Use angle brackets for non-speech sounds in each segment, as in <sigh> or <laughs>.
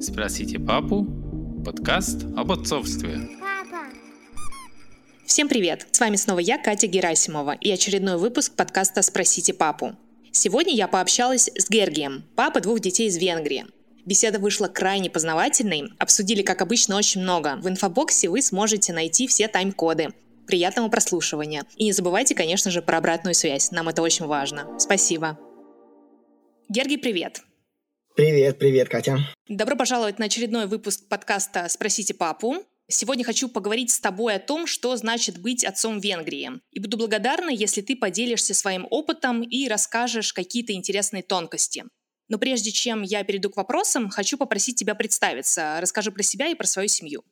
Спросите папу. Подкаст об отцовстве. Всем привет! С вами снова я, Катя Герасимова, и очередной выпуск подкаста «Спросите папу». Сегодня я пообщалась с Гергием, папой двух детей из Венгрии. Беседа вышла крайне познавательной, обсудили, как обычно, очень много. В инфобоксе вы сможете найти все тайм-коды. Приятного прослушивания. И не забывайте, конечно же, про обратную связь. Нам это очень важно. Спасибо. Гергий, привет. Привет, привет, Катя. Добро пожаловать на очередной выпуск подкаста «Спросите папу». Сегодня хочу поговорить с тобой о том, что значит быть отцом Венгрии. И буду благодарна, если ты поделишься своим опытом и расскажешь какие-то интересные тонкости. Но прежде чем я перейду к вопросам, хочу попросить тебя представиться. Расскажи про себя и про свою семью.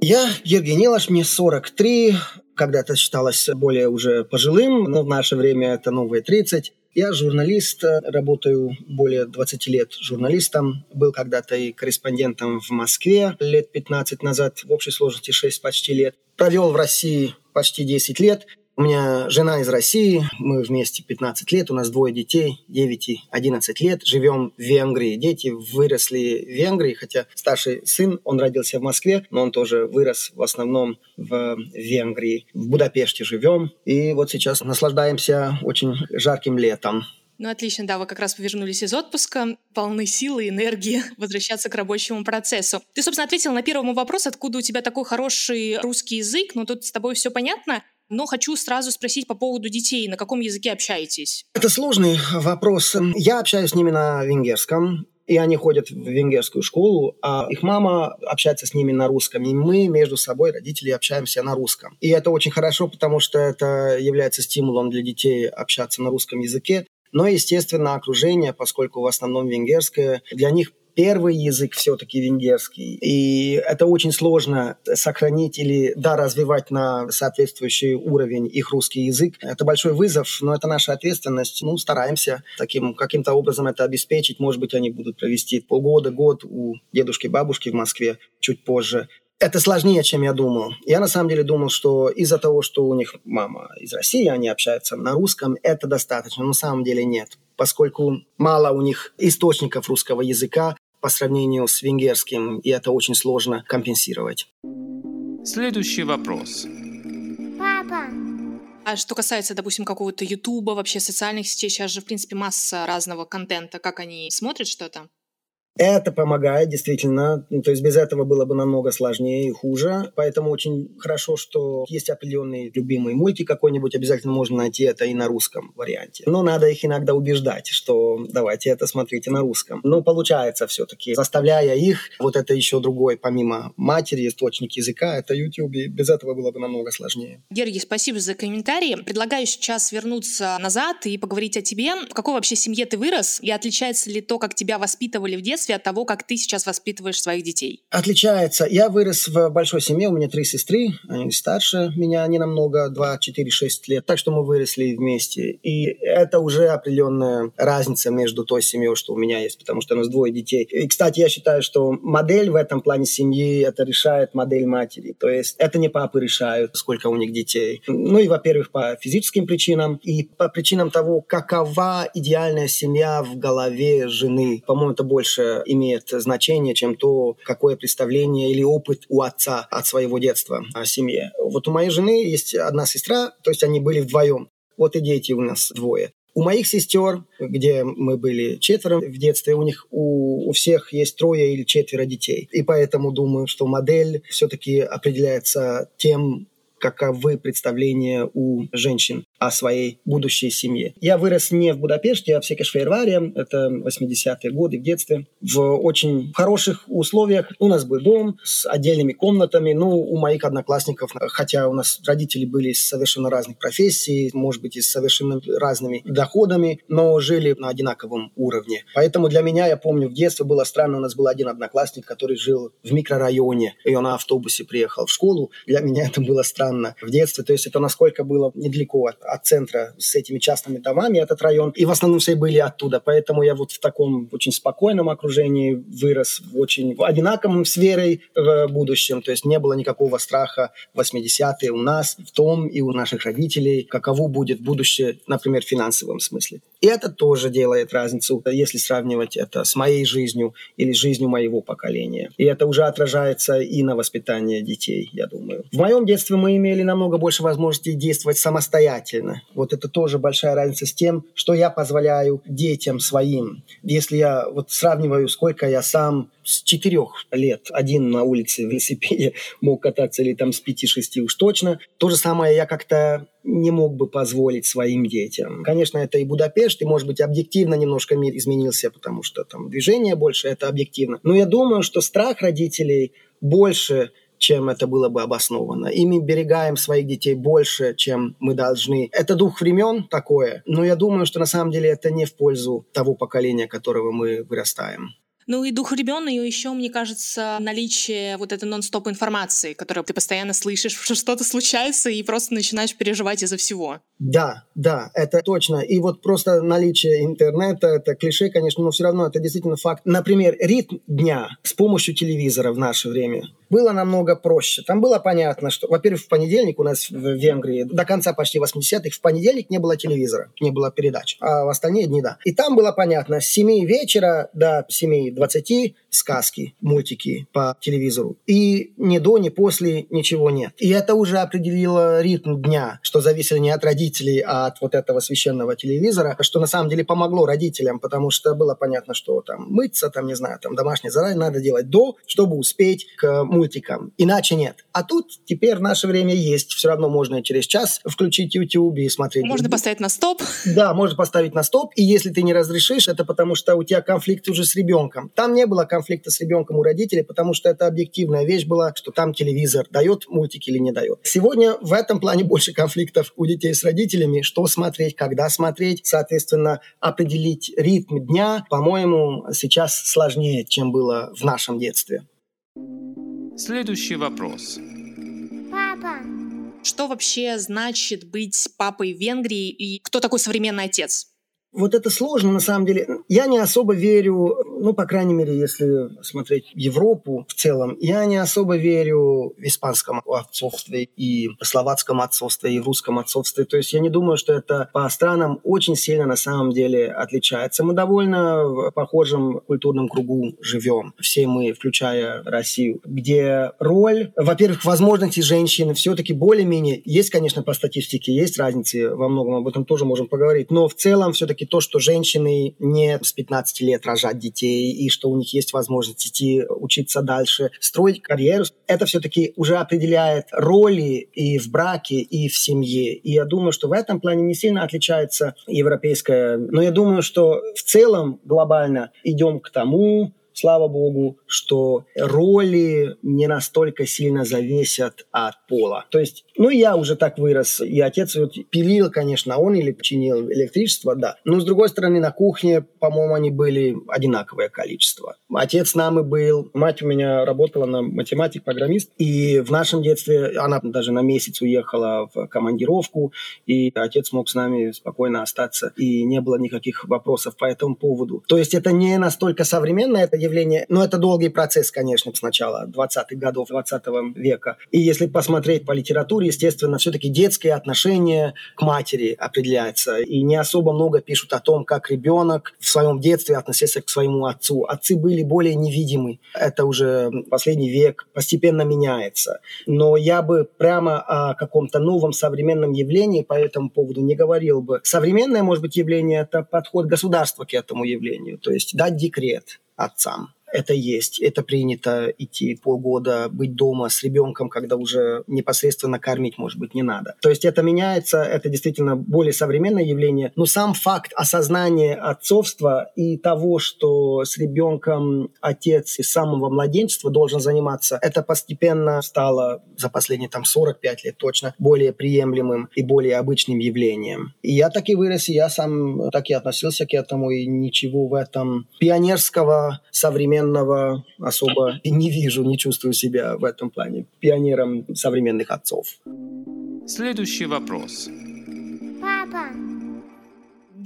Я Евгений Нилаш, мне 43, когда-то считалось более уже пожилым, но в наше время это новые 30. Я журналист, работаю более 20 лет журналистом. Был когда-то и корреспондентом в Москве лет 15 назад, в общей сложности 6 почти лет. Провел в России почти 10 лет. У меня жена из России, мы вместе 15 лет, у нас двое детей, 9 и 11 лет, живем в Венгрии. Дети выросли в Венгрии, хотя старший сын, он родился в Москве, но он тоже вырос в основном в Венгрии. В Будапеште живем, и вот сейчас наслаждаемся очень жарким летом. Ну, отлично, да, вы как раз вернулись из отпуска, полны силы и энергии <laughs> возвращаться к рабочему процессу. Ты, собственно, ответил на первый вопрос, откуда у тебя такой хороший русский язык, но тут с тобой все понятно. Но хочу сразу спросить по поводу детей. На каком языке общаетесь? Это сложный вопрос. Я общаюсь с ними на венгерском и они ходят в венгерскую школу, а их мама общается с ними на русском, и мы между собой, родители, общаемся на русском. И это очень хорошо, потому что это является стимулом для детей общаться на русском языке. Но, естественно, окружение, поскольку в основном венгерское, для них первый язык все-таки венгерский. И это очень сложно сохранить или, да, развивать на соответствующий уровень их русский язык. Это большой вызов, но это наша ответственность. Ну, стараемся таким каким-то образом это обеспечить. Может быть, они будут провести полгода, год у дедушки, бабушки в Москве чуть позже. Это сложнее, чем я думал. Я на самом деле думал, что из-за того, что у них мама из России, они общаются на русском, это достаточно. Но на самом деле нет. Поскольку мало у них источников русского языка, по сравнению с венгерским, и это очень сложно компенсировать. Следующий вопрос. Папа. А что касается, допустим, какого-то Ютуба, вообще социальных сетей, сейчас же, в принципе, масса разного контента. Как они смотрят что-то? Это помогает, действительно. Ну, то есть без этого было бы намного сложнее и хуже. Поэтому очень хорошо, что есть определенный любимый мультик какой-нибудь. Обязательно можно найти это и на русском варианте. Но надо их иногда убеждать, что давайте это смотрите на русском. Но получается все-таки, заставляя их, вот это еще другой, помимо матери, источник языка, это YouTube. И без этого было бы намного сложнее. Георгий, спасибо за комментарии. Предлагаю сейчас вернуться назад и поговорить о тебе. В какой вообще семье ты вырос? И отличается ли то, как тебя воспитывали в детстве, от того, как ты сейчас воспитываешь своих детей? Отличается. Я вырос в большой семье, у меня три сестры, они старше меня, они намного, 2, 4, 6 лет, так что мы выросли вместе. И это уже определенная разница между той семьей, что у меня есть, потому что у нас двое детей. И, кстати, я считаю, что модель в этом плане семьи, это решает модель матери. То есть это не папы решают, сколько у них детей. Ну и, во-первых, по физическим причинам, и по причинам того, какова идеальная семья в голове жены. По-моему, это больше имеет значение, чем то, какое представление или опыт у отца от своего детства о семье. Вот у моей жены есть одна сестра, то есть они были вдвоем. Вот и дети у нас двое. У моих сестер, где мы были четверо в детстве, у них у, у всех есть трое или четверо детей. И поэтому думаю, что модель все-таки определяется тем, каковы представления у женщин о своей будущей семье. Я вырос не в Будапеште, а в Секешфейрваре, это 80-е годы в детстве, в очень хороших условиях. У нас был дом с отдельными комнатами, ну, у моих одноклассников, хотя у нас родители были из совершенно разных профессий, может быть, и с совершенно разными доходами, но жили на одинаковом уровне. Поэтому для меня, я помню, в детстве было странно, у нас был один одноклассник, который жил в микрорайоне, и он на автобусе приехал в школу. Для меня это было странно в детстве, то есть это насколько было недалеко от от центра с этими частными домами, этот район. И в основном все были оттуда. Поэтому я вот в таком очень спокойном окружении вырос, в очень одинаковом с верой в будущем. То есть не было никакого страха в 80-е у нас, в том и у наших родителей, каково будет будущее, например, в финансовом смысле. И это тоже делает разницу, если сравнивать это с моей жизнью или жизнью моего поколения. И это уже отражается и на воспитании детей, я думаю. В моем детстве мы имели намного больше возможностей действовать самостоятельно. Вот это тоже большая разница с тем, что я позволяю детям своим. Если я вот сравниваю, сколько я сам с четырех лет один на улице в велосипеде <laughs> мог кататься, или там с пяти-шести уж точно. То же самое я как-то не мог бы позволить своим детям. Конечно, это и Будапешт, и, может быть, объективно немножко мир изменился, потому что там движение больше, это объективно. Но я думаю, что страх родителей больше чем это было бы обосновано. И мы берегаем своих детей больше, чем мы должны. Это дух времен такое, но я думаю, что на самом деле это не в пользу того поколения, которого мы вырастаем. Ну и дух ребенка, и еще, мне кажется, наличие вот этой нон-стоп информации, которую ты постоянно слышишь, что <laughs> что-то случается, и просто начинаешь переживать из-за всего. Да, да, это точно. И вот просто наличие интернета, это клише, конечно, но все равно это действительно факт. Например, ритм дня с помощью телевизора в наше время было намного проще. Там было понятно, что, во-первых, в понедельник у нас в Венгрии до конца почти 80-х в понедельник не было телевизора, не было передач, а в остальные дни да. И там было понятно, с 7 вечера до 7.20 сказки, мультики по телевизору. И ни до, ни после ничего нет. И это уже определило ритм дня, что зависели не от родителей, а от вот этого священного телевизора, что на самом деле помогло родителям, потому что было понятно, что там мыться, там, не знаю, там домашнее задание надо делать до, чтобы успеть к мультикам. Иначе нет. А тут теперь в наше время есть. Все равно можно через час включить YouTube и смотреть. Можно поставить на стоп. Да, можно поставить на стоп. И если ты не разрешишь, это потому что у тебя конфликт уже с ребенком. Там не было конфликта с ребенком у родителей, потому что это объективная вещь была, что там телевизор дает мультики или не дает. Сегодня в этом плане больше конфликтов у детей с родителями, что смотреть, когда смотреть, соответственно, определить ритм дня, по-моему, сейчас сложнее, чем было в нашем детстве. Следующий вопрос. Папа. Что вообще значит быть папой в Венгрии и кто такой современный отец? Вот это сложно, на самом деле. Я не особо верю, ну, по крайней мере, если смотреть Европу в целом, я не особо верю в испанском отцовстве и в словацком отцовстве, и в русском отцовстве. То есть я не думаю, что это по странам очень сильно на самом деле отличается. Мы довольно в похожем культурном кругу живем, все мы, включая Россию, где роль, во-первых, возможности женщин все-таки более-менее, есть, конечно, по статистике, есть разницы во многом, об этом тоже можем поговорить, но в целом все-таки то, что женщины не с 15 лет рожать детей, и что у них есть возможность идти учиться дальше, строить карьеру, это все-таки уже определяет роли и в браке, и в семье. И я думаю, что в этом плане не сильно отличается европейская. Но я думаю, что в целом глобально идем к тому, слава богу, что роли не настолько сильно зависят от пола. То есть, ну, я уже так вырос, и отец вот пилил, конечно, он или чинил электричество, да. Но, с другой стороны, на кухне, по-моему, они были одинаковое количество. Отец нам и был, мать у меня работала на математик-программист, и в нашем детстве она даже на месяц уехала в командировку, и отец мог с нами спокойно остаться, и не было никаких вопросов по этому поводу. То есть это не настолько современное это явление, но это долгий процесс, конечно, с начала 20-х годов 20 века. И если посмотреть по литературе, естественно, все-таки детское отношение к матери определяется. И не особо много пишут о том, как ребенок в своем детстве относился к своему отцу. Отцы были более невидимы. Это уже последний век постепенно меняется. Но я бы прямо о каком-то новом современном явлении по этому поводу не говорил бы. Современное, может быть, явление – это подход государства к этому явлению. То есть дать декрет отцам это есть, это принято идти полгода, быть дома с ребенком, когда уже непосредственно кормить, может быть, не надо. То есть это меняется, это действительно более современное явление, но сам факт осознания отцовства и того, что с ребенком отец из самого младенчества должен заниматься, это постепенно стало за последние там 45 лет точно более приемлемым и более обычным явлением. И я так и вырос, и я сам так и относился к этому, и ничего в этом пионерского современного современного особо не вижу, не чувствую себя в этом плане пионером современных отцов. Следующий вопрос. Папа.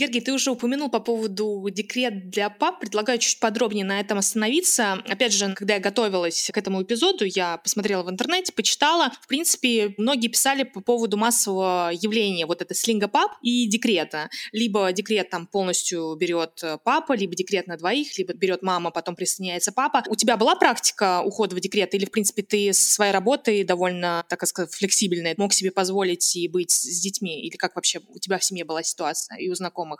В Гергий, ты уже упомянул по поводу декрет для пап. Предлагаю чуть подробнее на этом остановиться. Опять же, когда я готовилась к этому эпизоду, я посмотрела в интернете, почитала. В принципе, многие писали по поводу массового явления вот это слинга пап и декрета. Либо декрет там полностью берет папа, либо декрет на двоих, либо берет мама, потом присоединяется папа. У тебя была практика ухода в декрет или, в принципе, ты со своей работой довольно, так сказать, флексибельная, мог себе позволить и быть с детьми? Или как вообще у тебя в семье была ситуация и у знакомых?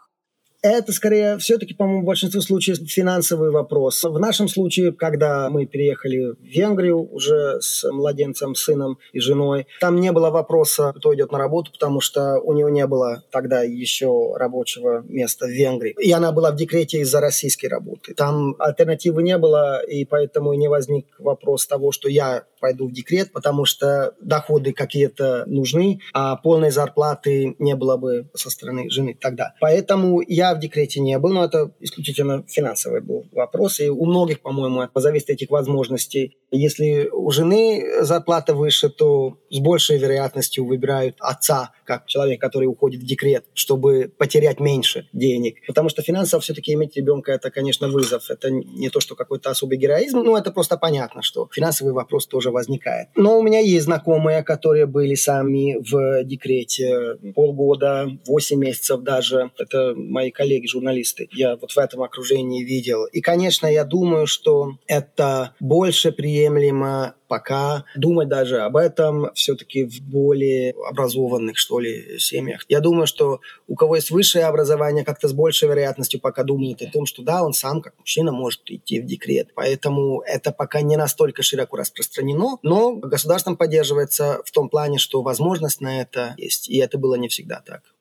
Это скорее все-таки, по-моему, в большинстве случаев финансовый вопрос. В нашем случае, когда мы переехали в Венгрию уже с младенцем, сыном и женой, там не было вопроса, кто идет на работу, потому что у него не было тогда еще рабочего места в Венгрии. И она была в декрете из-за российской работы. Там альтернативы не было, и поэтому и не возник вопрос того, что я пойду в декрет, потому что доходы какие-то нужны, а полной зарплаты не было бы со стороны жены тогда. Поэтому я в декрете не был, но это исключительно финансовый был вопрос. И у многих, по-моему, зависит этих возможностей. Если у жены зарплата выше, то с большей вероятностью выбирают отца, как человек, который уходит в декрет, чтобы потерять меньше денег. Потому что финансово все-таки иметь ребенка – это, конечно, вызов. Это не то, что какой-то особый героизм, но это просто понятно, что финансовый вопрос тоже возникает. Но у меня есть знакомые, которые были сами в декрете полгода, 8 месяцев даже. Это мои коллеги, журналисты. Я вот в этом окружении видел. И, конечно, я думаю, что это больше приемлемо пока думать даже об этом все-таки в более образованных, что ли, семьях. Я думаю, что у кого есть высшее образование, как-то с большей вероятностью пока думает о том, что да, он сам как мужчина может идти в декрет. Поэтому это пока не настолько широко распространено, но государством поддерживается в том плане, что возможность на это есть. И это было не всегда так.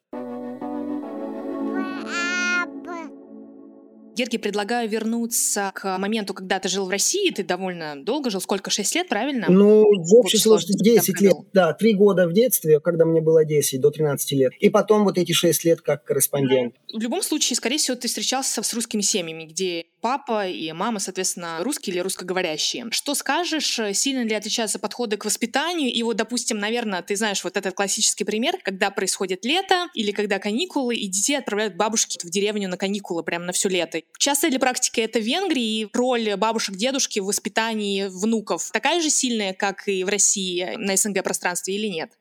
Герги, предлагаю вернуться к моменту, когда ты жил в России. Ты довольно долго жил, сколько, 6 лет, правильно? Ну, в общей сложности 10 лет, да. Три года в детстве, когда мне было 10, до 13 лет. И потом вот эти 6 лет как корреспондент. В любом случае, скорее всего, ты встречался с русскими семьями, где папа и мама, соответственно, русские или русскоговорящие. Что скажешь, сильно ли отличаются подходы к воспитанию? И вот, допустим, наверное, ты знаешь вот этот классический пример, когда происходит лето или когда каникулы, и детей отправляют бабушки в деревню на каникулы прямо на все лето. Часто ли практика это в Венгрии? Роль бабушек, дедушки в воспитании внуков такая же сильная, как и в России на СНГ пространстве или нет?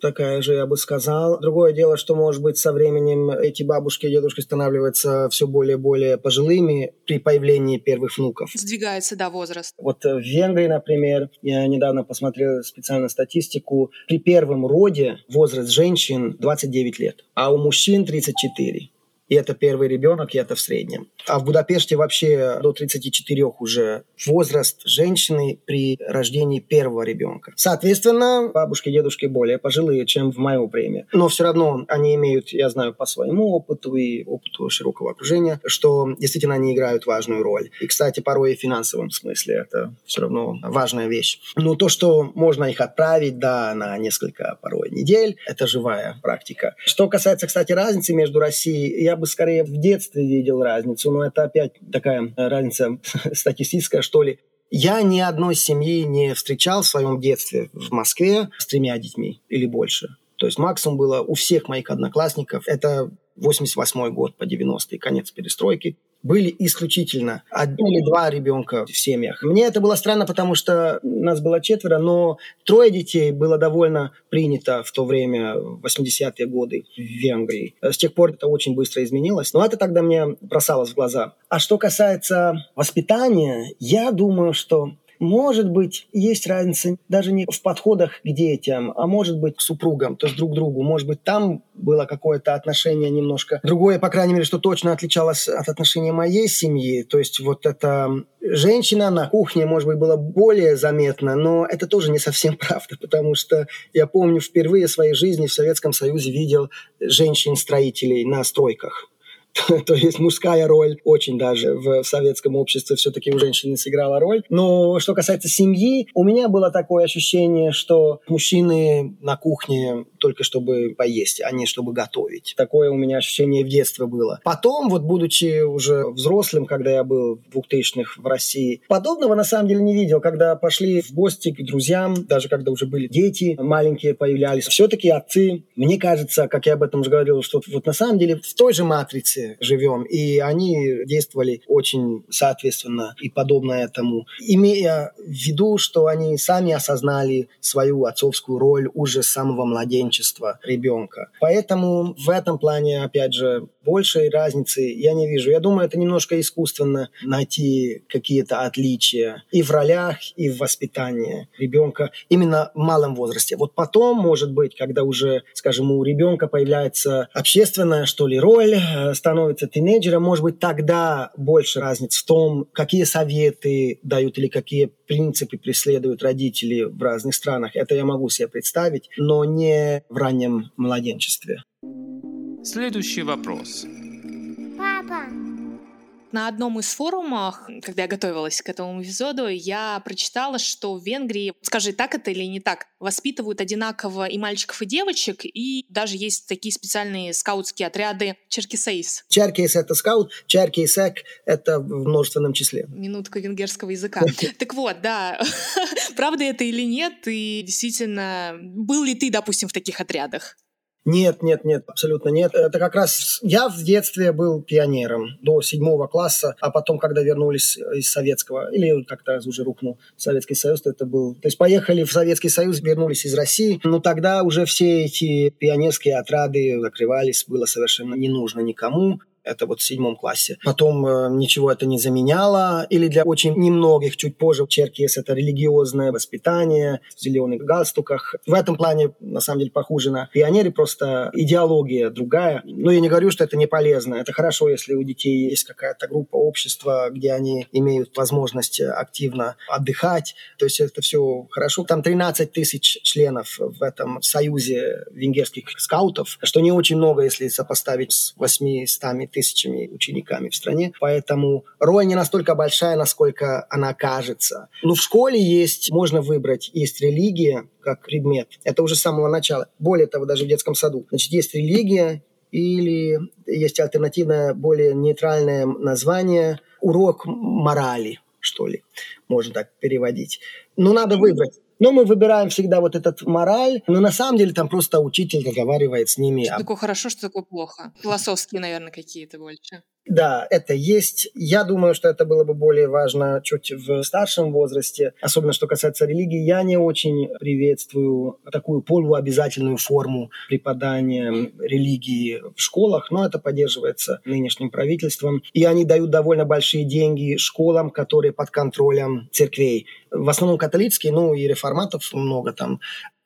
такая же, я бы сказал. Другое дело, что, может быть, со временем эти бабушки и дедушки становятся все более и более пожилыми при появлении первых внуков. Сдвигается, да, возраст. Вот в Венгрии, например, я недавно посмотрел специально статистику, при первом роде возраст женщин 29 лет, а у мужчин 34 и это первый ребенок, и это в среднем. А в Будапеште вообще до 34 уже возраст женщины при рождении первого ребенка. Соответственно, бабушки и дедушки более пожилые, чем в мое время. Но все равно они имеют, я знаю по своему опыту и опыту широкого окружения, что действительно они играют важную роль. И, кстати, порой и в финансовом смысле это все равно важная вещь. Но то, что можно их отправить, да, на несколько порой недель, это живая практика. Что касается, кстати, разницы между Россией, я бы скорее в детстве видел разницу, но это опять такая разница <laughs> статистическая, что ли. Я ни одной семьи не встречал в своем детстве в Москве с тремя детьми или больше. То есть максимум было у всех моих одноклассников. Это 88 год по 90-й, конец перестройки были исключительно один или два ребенка в семьях. Мне это было странно, потому что нас было четверо, но трое детей было довольно принято в то время, в 80-е годы в Венгрии. С тех пор это очень быстро изменилось, но это тогда мне бросалось в глаза. А что касается воспитания, я думаю, что может быть, есть разница даже не в подходах к детям, а может быть к супругам, то есть друг к другу. Может быть, там было какое-то отношение немножко другое, по крайней мере, что точно отличалось от отношения моей семьи. То есть вот эта женщина на кухне, может быть, было более заметно, но это тоже не совсем <laughs> правда, потому что я помню, впервые в своей жизни в Советском Союзе видел женщин-строителей на стройках. <laughs> то есть мужская роль очень даже в советском обществе все-таки у женщины сыграла роль. Но что касается семьи, у меня было такое ощущение, что мужчины на кухне только чтобы поесть, а не чтобы готовить. Такое у меня ощущение в детстве было. Потом, вот будучи уже взрослым, когда я был в 2000-х в России, подобного на самом деле не видел. Когда пошли в гости к друзьям, даже когда уже были дети маленькие появлялись, все-таки отцы, мне кажется, как я об этом уже говорил, что вот на самом деле в той же матрице живем, и они действовали очень соответственно и подобно этому, имея в виду, что они сами осознали свою отцовскую роль уже с самого младенчества ребенка. Поэтому в этом плане, опять же, большей разницы я не вижу. Я думаю, это немножко искусственно найти какие-то отличия и в ролях, и в воспитании ребенка именно в малом возрасте. Вот потом, может быть, когда уже, скажем, у ребенка появляется общественная, что ли, роль, э, становится тинейджером, может быть, тогда больше разниц в том, какие советы дают или какие принципы преследуют родители в разных странах. Это я могу себе представить, но не в раннем младенчестве. Следующий вопрос. Папа, на одном из форумов, когда я готовилась к этому эпизоду, я прочитала, что в Венгрии, скажи, так это или не так, воспитывают одинаково и мальчиков, и девочек, и даже есть такие специальные скаутские отряды Черкисейс. Черкис — это скаут, Черкисек — это в множественном числе. Минутка венгерского языка. <laughs> Так вот, да, <laughs> правда это или нет, и действительно, был ли ты, допустим, в таких отрядах? Нет, нет, нет, абсолютно нет. Это как раз я в детстве был пионером до седьмого класса, а потом, когда вернулись из Советского, или как-то уже рухнул Советский Союз, то это был... То есть поехали в Советский Союз, вернулись из России, но тогда уже все эти пионерские отряды закрывались, было совершенно не нужно никому это вот в седьмом классе. Потом э, ничего это не заменяло, или для очень немногих, чуть позже, черкес это религиозное воспитание в зеленых галстуках. В этом плане, на самом деле, похуже на пионеры, просто идеология другая. Но я не говорю, что это не полезно. Это хорошо, если у детей есть какая-то группа общества, где они имеют возможность активно отдыхать. То есть это все хорошо. Там 13 тысяч членов в этом союзе венгерских скаутов, что не очень много, если сопоставить с 800 тысячами учениками в стране. Поэтому роль не настолько большая, насколько она кажется. Но в школе есть, можно выбрать, есть религия как предмет. Это уже с самого начала. Более того, даже в детском саду. Значит, есть религия, или есть альтернативное, более нейтральное название урок морали, что ли, можно так переводить. Но надо выбрать. Но мы выбираем всегда вот этот мораль, но на самом деле там просто учитель разговаривает с ними. Что такое хорошо, что такое плохо. Философские, наверное, какие-то больше. Да, это есть. Я думаю, что это было бы более важно чуть в старшем возрасте, особенно что касается религии. Я не очень приветствую такую полуобязательную форму преподания религии в школах, но это поддерживается нынешним правительством. И они дают довольно большие деньги школам, которые под контролем церквей. В основном католические, ну и реформатов много там.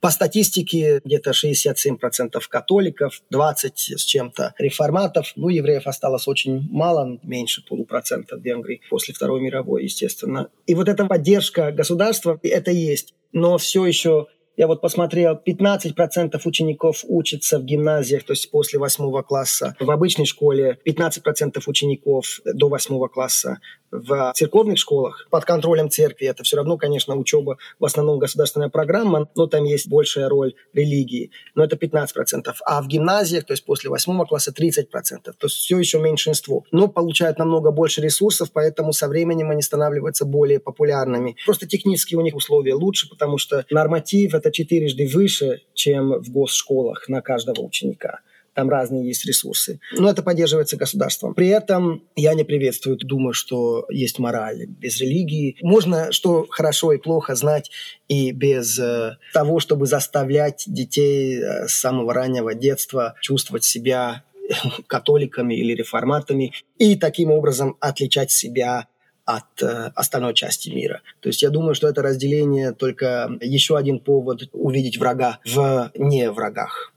По статистике где-то 67% католиков, 20 с чем-то реформатов. Ну, евреев осталось очень мало, меньше полупроцента в Венгрии после Второй мировой, естественно. И вот эта поддержка государства, это есть. Но все еще я вот посмотрел, 15% учеников учатся в гимназиях, то есть после восьмого класса. В обычной школе 15% учеников до восьмого класса. В церковных школах под контролем церкви это все равно, конечно, учеба в основном государственная программа, но там есть большая роль религии. Но это 15%. А в гимназиях, то есть после восьмого класса 30%. То есть все еще меньшинство. Но получают намного больше ресурсов, поэтому со временем они становятся более популярными. Просто технически у них условия лучше, потому что норматив это четырежды выше, чем в госшколах на каждого ученика. Там разные есть ресурсы. Но это поддерживается государством. При этом я не приветствую, думаю, что есть мораль без религии. Можно, что хорошо и плохо знать и без э, того, чтобы заставлять детей э, с самого раннего детства чувствовать себя <laughs> католиками или реформатами и таким образом отличать себя от э, остальной части мира. То есть я думаю, что это разделение только еще один повод увидеть врага в не врагах.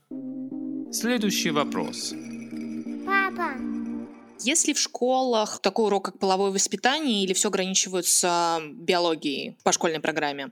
Следующий вопрос. Папа, есть ли в школах такой урок, как половое воспитание, или все ограничиваются биологией по школьной программе?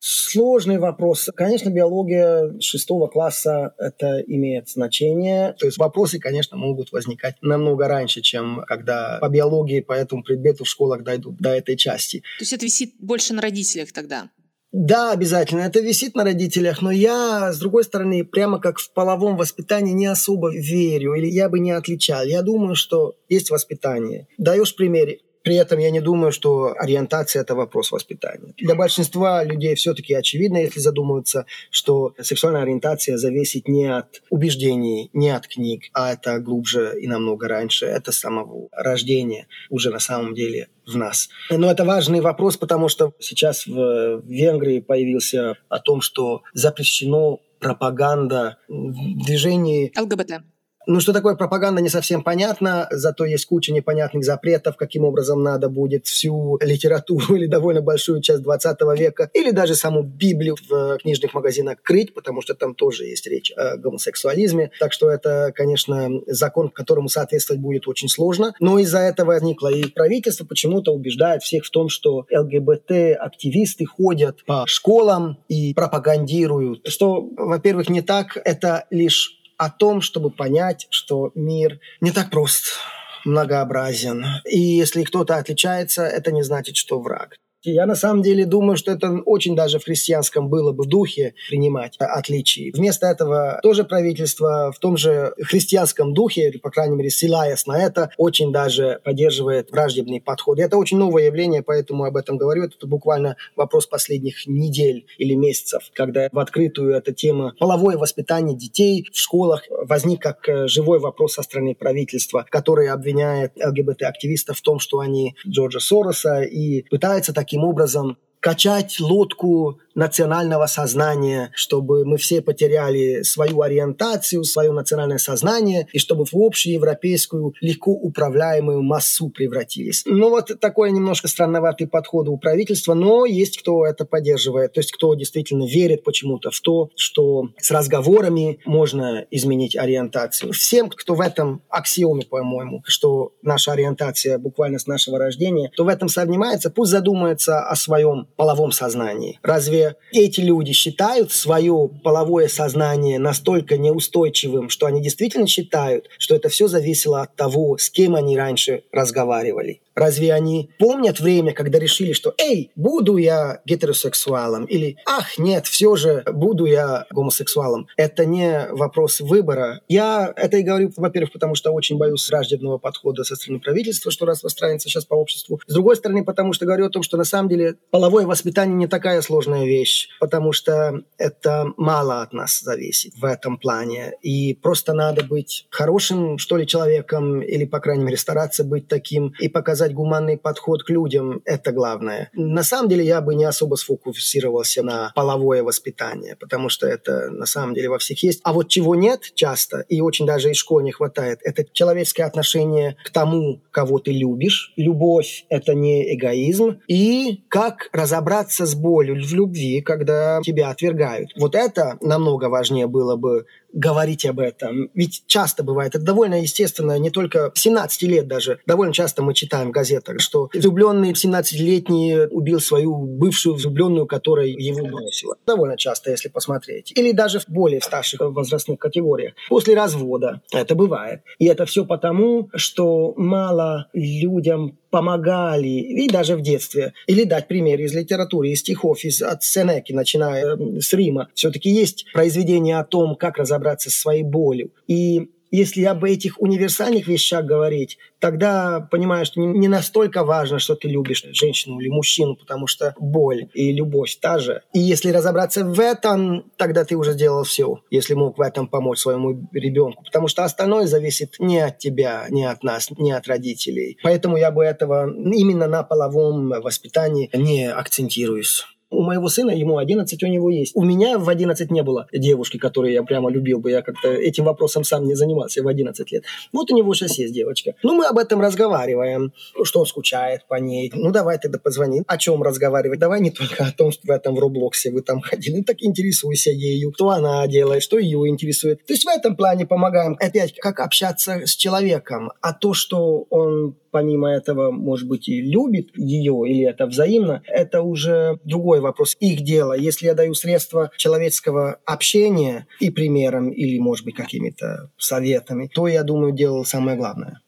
Сложный вопрос. Конечно, биология шестого класса это имеет значение. То есть вопросы, конечно, могут возникать намного раньше, чем когда по биологии, по этому предмету в школах дойдут до этой части. То есть это висит больше на родителях тогда? Да, обязательно. Это висит на родителях, но я, с другой стороны, прямо как в половом воспитании не особо верю, или я бы не отличал. Я думаю, что есть воспитание. Даешь пример. При этом я не думаю, что ориентация – это вопрос воспитания. Для большинства людей все-таки очевидно, если задумываться, что сексуальная ориентация зависит не от убеждений, не от книг, а это глубже и намного раньше. Это с самого рождения уже на самом деле в нас. Но это важный вопрос, потому что сейчас в Венгрии появился о том, что запрещено пропаганда в движении ЛГБТ. Ну, что такое пропаганда, не совсем понятно, зато есть куча непонятных запретов, каким образом надо будет всю литературу <laughs> или довольно большую часть 20 века, или даже саму Библию в книжных магазинах крыть, потому что там тоже есть речь о гомосексуализме. Так что это, конечно, закон, которому соответствовать будет очень сложно. Но из-за этого возникло и правительство почему-то убеждает всех в том, что ЛГБТ-активисты ходят по школам и пропагандируют. Что, во-первых, не так. Это лишь о том, чтобы понять, что мир не так прост, многообразен. И если кто-то отличается, это не значит, что враг. Я на самом деле думаю, что это очень даже в христианском было бы духе принимать отличия. Вместо этого тоже правительство в том же христианском духе, или, по крайней мере, ссылаясь на это, очень даже поддерживает враждебный подход. И это очень новое явление, поэтому об этом говорю. Это буквально вопрос последних недель или месяцев, когда в открытую эта тема половое воспитание детей в школах возник как э, живой вопрос со стороны правительства, которое обвиняет ЛГБТ-активистов в том, что они Джорджа Сороса и пытаются таким таким образом качать лодку национального сознания, чтобы мы все потеряли свою ориентацию, свое национальное сознание, и чтобы в общую европейскую легко управляемую массу превратились. Ну вот такой немножко странноватый подход у правительства, но есть кто это поддерживает, то есть кто действительно верит почему-то в то, что с разговорами можно изменить ориентацию. Всем, кто в этом аксиоме, по-моему, что наша ориентация буквально с нашего рождения, то в этом сомневается, пусть задумается о своем половом сознании. Разве эти люди считают свое половое сознание настолько неустойчивым, что они действительно считают, что это все зависело от того, с кем они раньше разговаривали. Разве они помнят время, когда решили, что «Эй, буду я гетеросексуалом» или «Ах, нет, все же буду я гомосексуалом». Это не вопрос выбора. Я это и говорю, во-первых, потому что очень боюсь враждебного подхода со стороны правительства, что распространяется сейчас по обществу. С другой стороны, потому что говорю о том, что на самом деле половое воспитание не такая сложная вещь, потому что это мало от нас зависит в этом плане. И просто надо быть хорошим, что ли, человеком, или, по крайней мере, стараться быть таким и показать показать гуманный подход к людям – это главное. На самом деле я бы не особо сфокусировался на половое воспитание, потому что это на самом деле во всех есть. А вот чего нет часто, и очень даже и школы не хватает, это человеческое отношение к тому, кого ты любишь. Любовь – это не эгоизм. И как разобраться с болью в любви, когда тебя отвергают. Вот это намного важнее было бы говорить об этом. Ведь часто бывает, это довольно естественно, не только 17 лет даже. Довольно часто мы читаем в газетах, что влюбленный 17-летний убил свою бывшую влюбленную, которая его бросила. Довольно часто, если посмотреть. Или даже в более старших возрастных категориях. После развода это бывает. И это все потому, что мало людям помогали, и даже в детстве. Или дать пример из литературы, из стихов, из, от Сенеки, начиная с Рима. Все-таки есть произведения о том, как разобраться со своей болью. И если об этих универсальных вещах говорить, тогда понимаешь, что не настолько важно, что ты любишь женщину или мужчину, потому что боль и любовь та же. И если разобраться в этом, тогда ты уже сделал все, если мог в этом помочь своему ребенку, потому что остальное зависит не от тебя, не от нас, не от родителей. Поэтому я бы этого именно на половом воспитании не акцентируюсь. У моего сына, ему 11, у него есть. У меня в 11 не было девушки, которую я прямо любил бы. Я как-то этим вопросом сам не занимался в 11 лет. Вот у него сейчас есть девочка. Ну, мы об этом разговариваем. Что он скучает по ней. Ну, давай тогда позвони. О чем разговаривать? Давай не только о том, что в этом в Роблоксе вы там ходили. Ну, так интересуйся ею. Что она делает, что ее интересует. То есть в этом плане помогаем. Опять, как общаться с человеком. А то, что он помимо этого, может быть, и любит ее, или это взаимно, это уже другой вопрос, их дело. Если я даю средства человеческого общения и примером, или, может быть, какими-то советами, то, я думаю, делал самое главное.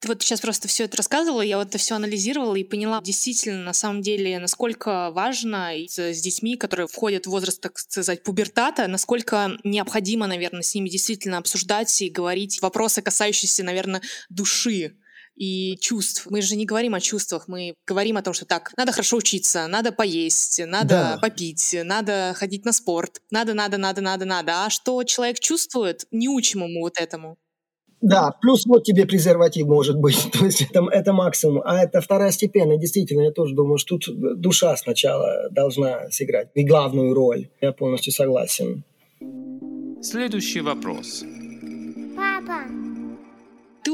Ты вот сейчас просто все это рассказывала, я вот это все анализировала и поняла действительно, на самом деле, насколько важно с детьми, которые входят в возраст, так сказать, пубертата, насколько необходимо, наверное, с ними действительно обсуждать и говорить вопросы, касающиеся, наверное, души и чувств. Мы же не говорим о чувствах, мы говорим о том, что так, надо хорошо учиться, надо поесть, надо да. попить, надо ходить на спорт, надо, надо, надо, надо, надо. А что человек чувствует, не учим ему вот этому. Да, плюс вот тебе презерватив может быть, <laughs> то есть это, это максимум. А это второстепенно, действительно, я тоже думаю, что тут душа сначала должна сыграть и главную роль. Я полностью согласен. Следующий вопрос. Папа,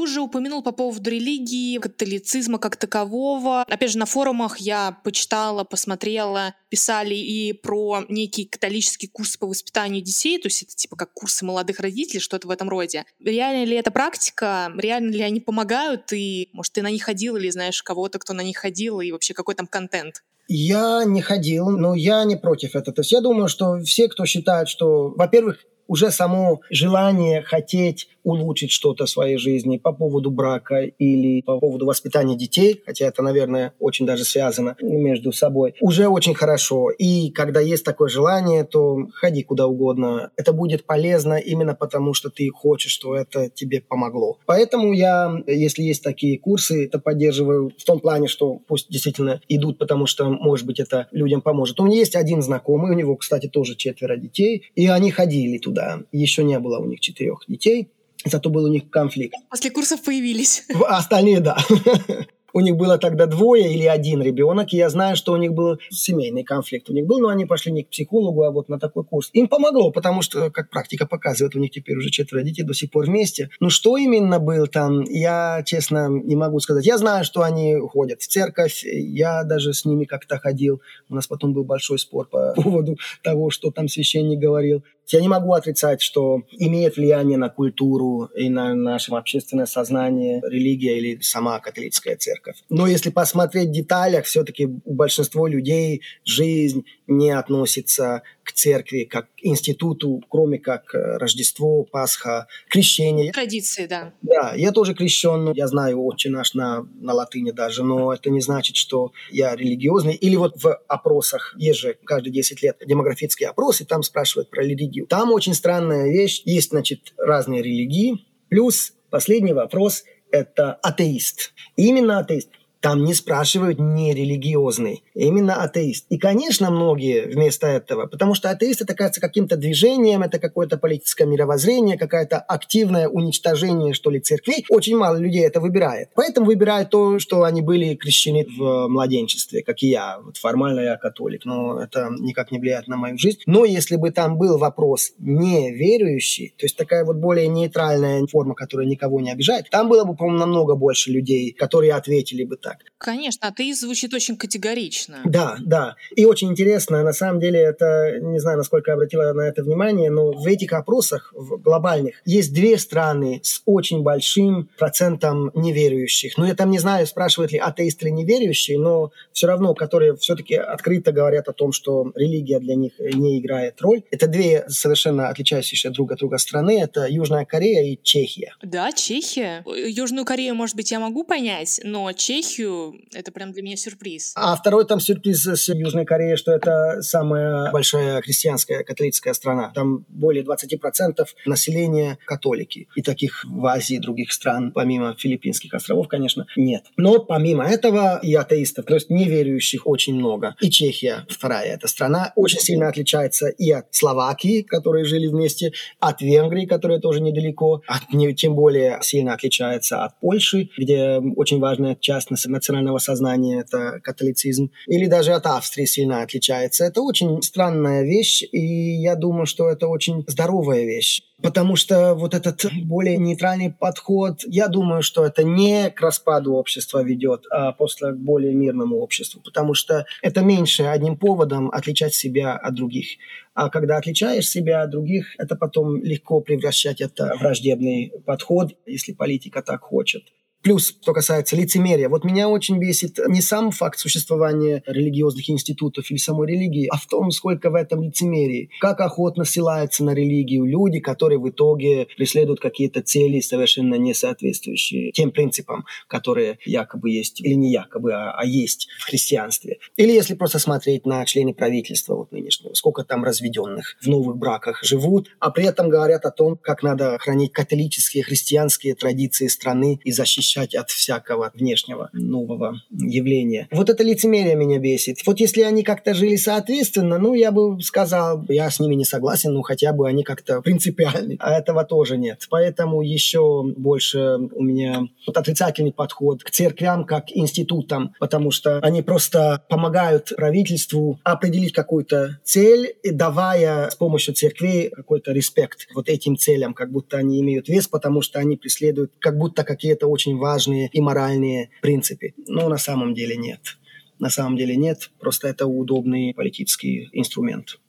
уже упомянул по поводу религии, католицизма как такового. Опять же, на форумах я почитала, посмотрела, писали и про некий католический курс по воспитанию детей, то есть это типа как курсы молодых родителей, что-то в этом роде. Реально ли это практика? Реально ли они помогают? И, может, ты на них ходил или знаешь кого-то, кто на них ходил, и вообще какой там контент? Я не ходил, но я не против этого. То есть я думаю, что все, кто считает, что, во-первых, уже само желание хотеть улучшить что-то в своей жизни по поводу брака или по поводу воспитания детей, хотя это, наверное, очень даже связано между собой, уже очень хорошо. И когда есть такое желание, то ходи куда угодно. Это будет полезно именно потому, что ты хочешь, что это тебе помогло. Поэтому я, если есть такие курсы, это поддерживаю в том плане, что пусть действительно идут, потому что, может быть, это людям поможет. У меня есть один знакомый, у него, кстати, тоже четверо детей, и они ходили туда. Еще не было у них четырех детей. Зато был у них конфликт. После курсов появились. <laughs> А остальные, да. <laughs> У них было тогда двое или один ребенок, и я знаю, что у них был семейный конфликт. У них был, но они пошли не к психологу, а вот на такой курс. Им помогло, потому что, как практика показывает, у них теперь уже четверо детей до сих пор вместе. Но что именно был там, я, честно, не могу сказать. Я знаю, что они ходят в церковь, я даже с ними как-то ходил. У нас потом был большой спор по <laughs> поводу того, что там священник говорил. Я не могу отрицать, что имеет влияние на культуру и на наше общественное сознание религия или сама католическая церковь. Но если посмотреть в деталях, все-таки у большинства людей жизнь не относится к церкви как к институту, кроме как э, Рождество, Пасха, крещение. Традиции, да. Да, я тоже крещен, я знаю отче наш на, на латыни даже, но это не значит, что я религиозный. Или вот в опросах, есть же каждые 10 лет демографические опросы, там спрашивают про религию. Там очень странная вещь, есть, значит, разные религии, плюс последний вопрос – это атеист. Именно атеист. Там не спрашивают не религиозный, именно атеист. И, конечно, многие вместо этого, потому что атеист это кажется каким-то движением, это какое-то политическое мировоззрение, какое-то активное уничтожение, что ли, церквей. Очень мало людей это выбирает. Поэтому выбирают то, что они были крещены в младенчестве, как и я. Вот формально я католик, но это никак не влияет на мою жизнь. Но если бы там был вопрос неверующий, то есть такая вот более нейтральная форма, которая никого не обижает, там было бы, по-моему, намного больше людей, которые ответили бы так так. Конечно, атеист звучит очень категорично. Да, да. И очень интересно, на самом деле, это, не знаю, насколько я обратила на это внимание, но в этих опросах, в глобальных, есть две страны с очень большим процентом неверующих. Ну, я там не знаю, спрашивают ли атеисты или неверующие, но все равно, которые все-таки открыто говорят о том, что религия для них не играет роль. Это две совершенно отличающиеся друг от друга страны. Это Южная Корея и Чехия. Да, Чехия. Южную Корею, может быть, я могу понять, но Чехию Чехию, это прям для меня сюрприз. А второй там сюрприз с Южной Кореей, что это самая большая христианская католическая страна. Там более 20% населения католики. И таких в Азии других стран, помимо Филиппинских островов, конечно, нет. Но помимо этого и атеистов, то есть неверующих очень много. И Чехия, вторая эта страна, очень сильно отличается и от Словакии, которые жили вместе, от Венгрии, которая тоже недалеко, от, тем более сильно отличается от Польши, где очень важная часть национального сознания, это католицизм, или даже от Австрии сильно отличается. Это очень странная вещь, и я думаю, что это очень здоровая вещь. Потому что вот этот более нейтральный подход, я думаю, что это не к распаду общества ведет, а просто к более мирному обществу. Потому что это меньше одним поводом отличать себя от других. А когда отличаешь себя от других, это потом легко превращать это в враждебный подход, если политика так хочет. Плюс, что касается лицемерия. Вот меня очень бесит не сам факт существования религиозных институтов или самой религии, а в том, сколько в этом лицемерии. Как охотно ссылаются на религию люди, которые в итоге преследуют какие-то цели, совершенно не соответствующие тем принципам, которые якобы есть, или не якобы, а, а есть в христианстве. Или если просто смотреть на члены правительства вот нынешнего, сколько там разведенных в новых браках живут, а при этом говорят о том, как надо хранить католические, христианские традиции страны и защищать от всякого внешнего нового явления. Вот это лицемерие меня бесит. Вот если они как-то жили соответственно, ну, я бы сказал, я с ними не согласен, но хотя бы они как-то принципиальны. А этого тоже нет. Поэтому еще больше у меня вот отрицательный подход к церквям как институтам, потому что они просто помогают правительству определить какую-то цель, давая с помощью церквей какой-то респект вот этим целям, как будто они имеют вес, потому что они преследуют как будто какие-то очень важные и моральные принципы. Но на самом деле нет. На самом деле нет, просто это удобный политический инструмент.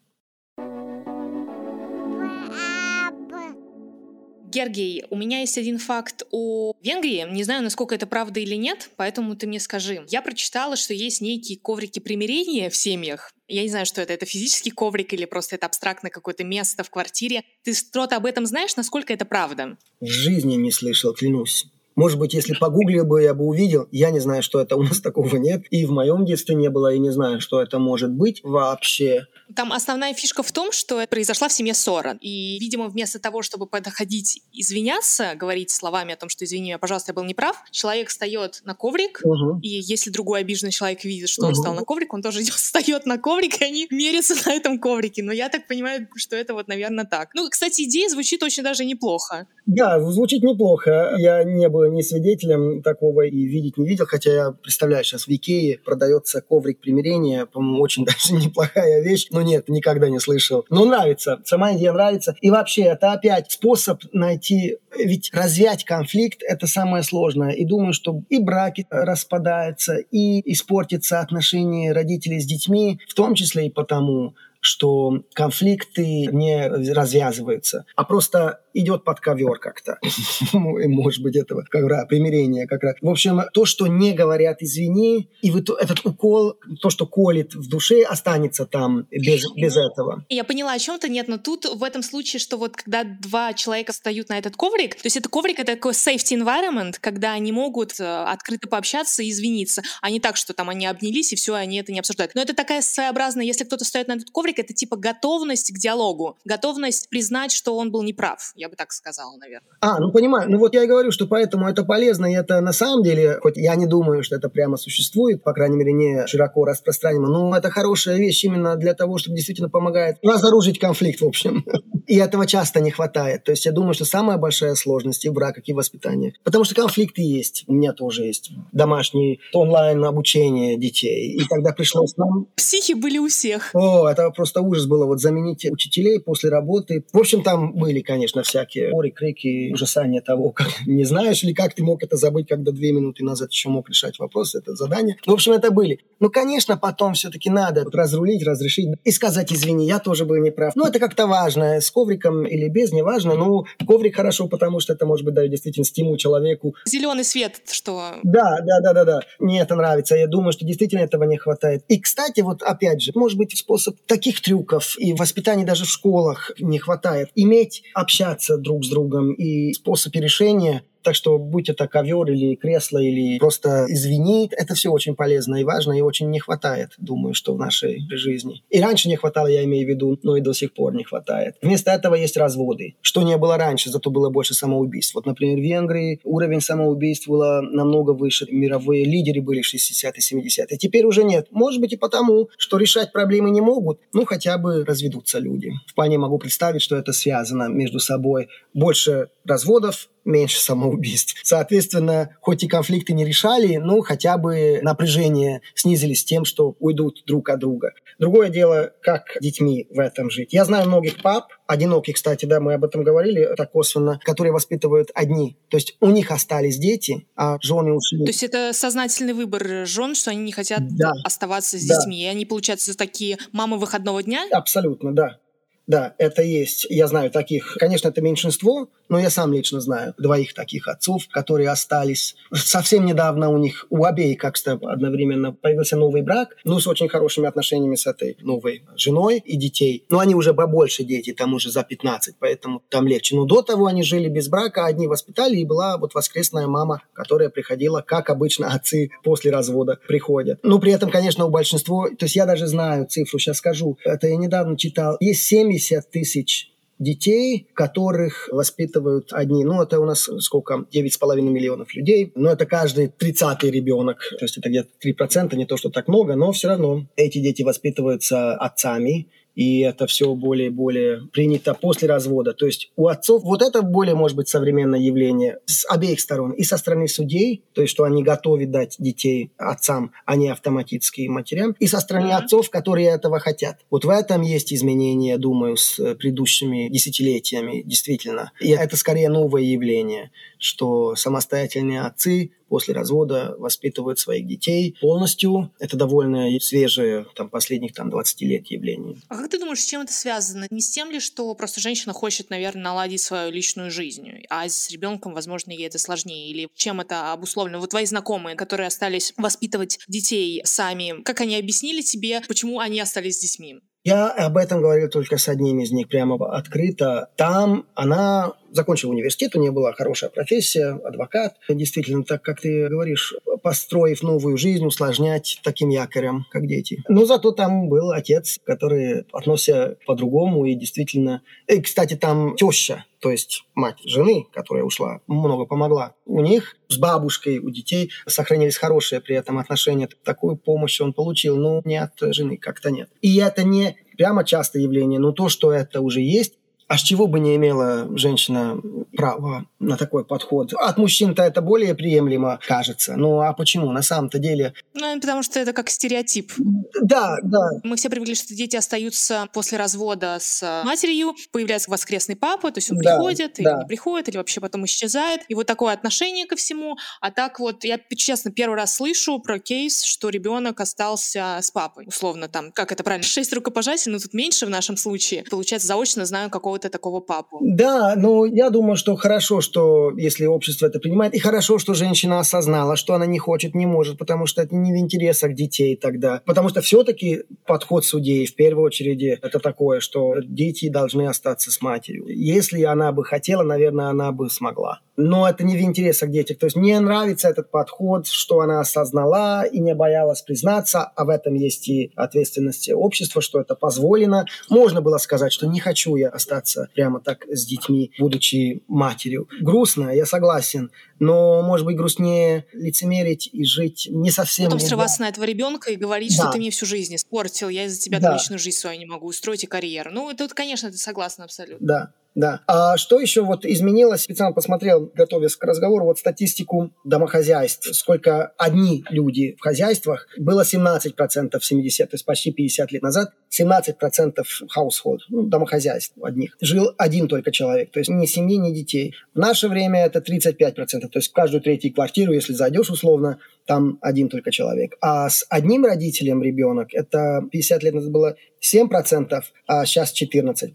Гергей, у меня есть один факт о Венгрии. Не знаю, насколько это правда или нет, поэтому ты мне скажи. Я прочитала, что есть некие коврики примирения в семьях. Я не знаю, что это. Это физический коврик или просто это абстрактное какое-то место в квартире. Ты что-то об этом знаешь? Насколько это правда? В жизни не слышал, клянусь. Может быть, если погуглил бы, я бы увидел. Я не знаю, что это у нас такого нет. И в моем детстве не было, и не знаю, что это может быть вообще. Там основная фишка в том, что произошла в семье ссора. И, видимо, вместо того, чтобы подходить извиняться, говорить словами о том, что извини меня, пожалуйста, я был неправ, человек встает на коврик, угу. и если другой обиженный человек видит, что угу. он встал на коврик, он тоже <laughs> идет, встает на коврик, и они мерятся на этом коврике. Но я так понимаю, что это вот, наверное, так. Ну, кстати, идея звучит очень даже неплохо. Да, звучит неплохо. Я не был ни свидетелем такого и видеть не видел, хотя я представляю, сейчас в Икее продается коврик примирения, по-моему, очень <laughs> даже неплохая вещь, но нет, никогда не слышал. Но нравится, сама идея нравится. И вообще, это опять способ найти, ведь развять конфликт – это самое сложное. И думаю, что и браки распадаются, и испортятся отношения родителей с детьми, в том числе и потому, что конфликты не развязываются, а просто идет под ковер как-то. <laughs> Может быть, этого ковра, примирение как раз. В общем, то, что не говорят «извини», и вот этот укол, то, что колет в душе, останется там без, без этого. Я поняла, о чем то нет, но тут в этом случае, что вот когда два человека встают на этот коврик, то есть это коврик — это такой safety environment, когда они могут э, открыто пообщаться и извиниться, а не так, что там они обнялись, и все, они это не обсуждают. Но это такая своеобразная, если кто-то встает на этот коврик, это типа готовность к диалогу, готовность признать, что он был неправ я бы так сказала, наверное. А, ну понимаю. Ну вот я и говорю, что поэтому это полезно, и это на самом деле, хоть я не думаю, что это прямо существует, по крайней мере, не широко распространено, но это хорошая вещь именно для того, чтобы действительно помогает разоружить конфликт, в общем. И этого часто не хватает. То есть я думаю, что самая большая сложность и в браках, и в воспитании. Потому что конфликты есть. У меня тоже есть домашний онлайн обучение детей. И когда пришлось нам... Психи были у всех. О, это просто ужас было. Вот заменить учителей после работы. В общем, там были, конечно, всякие ори, крики, ужасания того, как <laughs> не знаешь ли, как ты мог это забыть, когда две минуты назад еще мог решать вопрос, это задание. В общем, это были. Ну, конечно, потом все-таки надо разрулить, разрешить и сказать, извини, я тоже был неправ. Ну, это как-то важно, с ковриком или без, неважно. Ну, коврик хорошо, потому что это, может быть, дает действительно стимул человеку. Зеленый свет, что... Да, да, да, да, да. Мне это нравится. Я думаю, что действительно этого не хватает. И, кстати, вот опять же, может быть, способ таких трюков и воспитания даже в школах не хватает. Иметь общаться друг с другом и способы решения так что будь это ковер или кресло, или просто извини, это все очень полезно и важно, и очень не хватает, думаю, что в нашей жизни. И раньше не хватало, я имею в виду, но и до сих пор не хватает. Вместо этого есть разводы, что не было раньше, зато было больше самоубийств. Вот, например, в Венгрии уровень самоубийств было намного выше. Мировые лидеры были в 60-е, 70-е. Теперь уже нет. Может быть и потому, что решать проблемы не могут, ну хотя бы разведутся люди. Вполне могу представить, что это связано между собой. Больше разводов, меньше самоубийств. Соответственно, хоть и конфликты не решали, но хотя бы напряжение снизились тем, что уйдут друг от друга. Другое дело, как детьми в этом жить. Я знаю многих пап, одиноких, кстати, да, мы об этом говорили так косвенно, которые воспитывают одни. То есть у них остались дети, а жены ушли. То есть это сознательный выбор жен, что они не хотят да. оставаться с да. детьми. И они, получается, такие мамы выходного дня? Абсолютно, да. Да, это есть. Я знаю таких. Конечно, это меньшинство, но я сам лично знаю двоих таких отцов, которые остались совсем недавно у них, у обеих, как то одновременно появился новый брак, ну, с очень хорошими отношениями с этой новой женой и детей. Но они уже побольше дети, там уже за 15, поэтому там легче. Но до того они жили без брака, одни воспитали, и была вот воскресная мама, которая приходила, как обычно отцы после развода приходят. Но при этом, конечно, у большинства, то есть я даже знаю цифру, сейчас скажу, это я недавно читал, есть 70 тысяч детей, которых воспитывают одни. Ну, это у нас сколько? 9,5 миллионов людей. Но это каждый 30-й ребенок. То есть это где-то 3%, не то, что так много, но все равно эти дети воспитываются отцами и это все более и более принято после развода. То есть у отцов вот это более, может быть, современное явление с обеих сторон. И со стороны судей, то есть что они готовы дать детей отцам, а не автоматически матерям, и со стороны mm-hmm. отцов, которые этого хотят. Вот в этом есть изменения, думаю, с предыдущими десятилетиями, действительно. И это скорее новое явление, что самостоятельные отцы после развода воспитывают своих детей полностью. Это довольно свежее, там, последних там, 20 лет явление. А как ты думаешь, с чем это связано? Не с тем ли, что просто женщина хочет, наверное, наладить свою личную жизнь, а с ребенком, возможно, ей это сложнее? Или чем это обусловлено? Вот твои знакомые, которые остались воспитывать детей сами, как они объяснили тебе, почему они остались с детьми? Я об этом говорил только с одним из них прямо открыто. Там она закончила университет, у нее была хорошая профессия, адвокат. Действительно, так как ты говоришь, построив новую жизнь, усложнять таким якорем, как дети. Но зато там был отец, который относится по-другому и действительно... И, кстати, там теща, то есть мать жены, которая ушла, много помогла. У них с бабушкой, у детей сохранились хорошие при этом отношения. Такую помощь он получил, но не от жены как-то нет. И это не прямо частое явление, но то, что это уже есть, а с чего бы не имела женщина право на такой подход? От мужчин-то это более приемлемо кажется. Ну а почему? На самом-то деле... Ну, потому что это как стереотип. Да, да. Мы все привыкли, что дети остаются после развода с матерью, появляется воскресный папа, то есть он да, приходит, да. или не приходит, или вообще потом исчезает. И вот такое отношение ко всему. А так вот, я честно первый раз слышу про кейс, что ребенок остался с папой. Условно там, как это правильно, шесть рукопожатий, но тут меньше в нашем случае. Получается, заочно знаю какого-то какого-то такого папу. Да, ну я думаю, что хорошо, что если общество это принимает, и хорошо, что женщина осознала, что она не хочет, не может, потому что это не в интересах детей тогда. Потому что все-таки подход судей в первую очередь это такое, что дети должны остаться с матерью. Если она бы хотела, наверное, она бы смогла. Но это не в интересах детей. То есть мне нравится этот подход, что она осознала и не боялась признаться, а в этом есть и ответственность общества, что это позволено. Можно было сказать, что не хочу я остаться прямо так с детьми, будучи матерью. Грустно, я согласен, но, может быть, грустнее лицемерить и жить не совсем... Потом срываться на этого ребенка и говорить, да. что ты мне всю жизнь испортил, я из-за тебя да. личную жизнь свою не могу устроить и карьеру. Ну, тут, конечно, ты согласна абсолютно. Да. Да. А что еще вот изменилось? Специально посмотрел, готовясь к разговору, вот статистику домохозяйств. Сколько одни люди в хозяйствах. Было 17% в 70, то есть почти 50 лет назад. 17% household, ну, домохозяйств одних. Жил один только человек, то есть ни семьи, ни детей. В наше время это 35%, то есть в каждую третью квартиру, если зайдешь условно, там один только человек. А с одним родителем ребенок, это 50 лет назад было 7%, а сейчас 14%.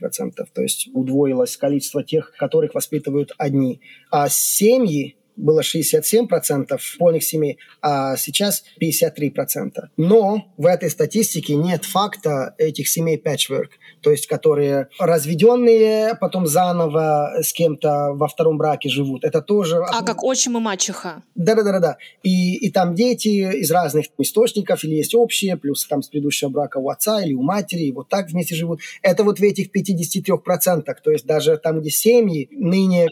То есть удвоилось количество тех, которых воспитывают одни. А семьи было 67% полных семей, а сейчас 53%. Но в этой статистике нет факта этих семей patchwork, то есть которые разведенные, потом заново с кем-то во втором браке живут. Это тоже... А как отчим и мачеха. Да-да-да. И, и там дети из разных источников, или есть общие, плюс там с предыдущего брака у отца или у матери, и вот так вместе живут. Это вот в этих 53%, то есть даже там, где семьи, ныне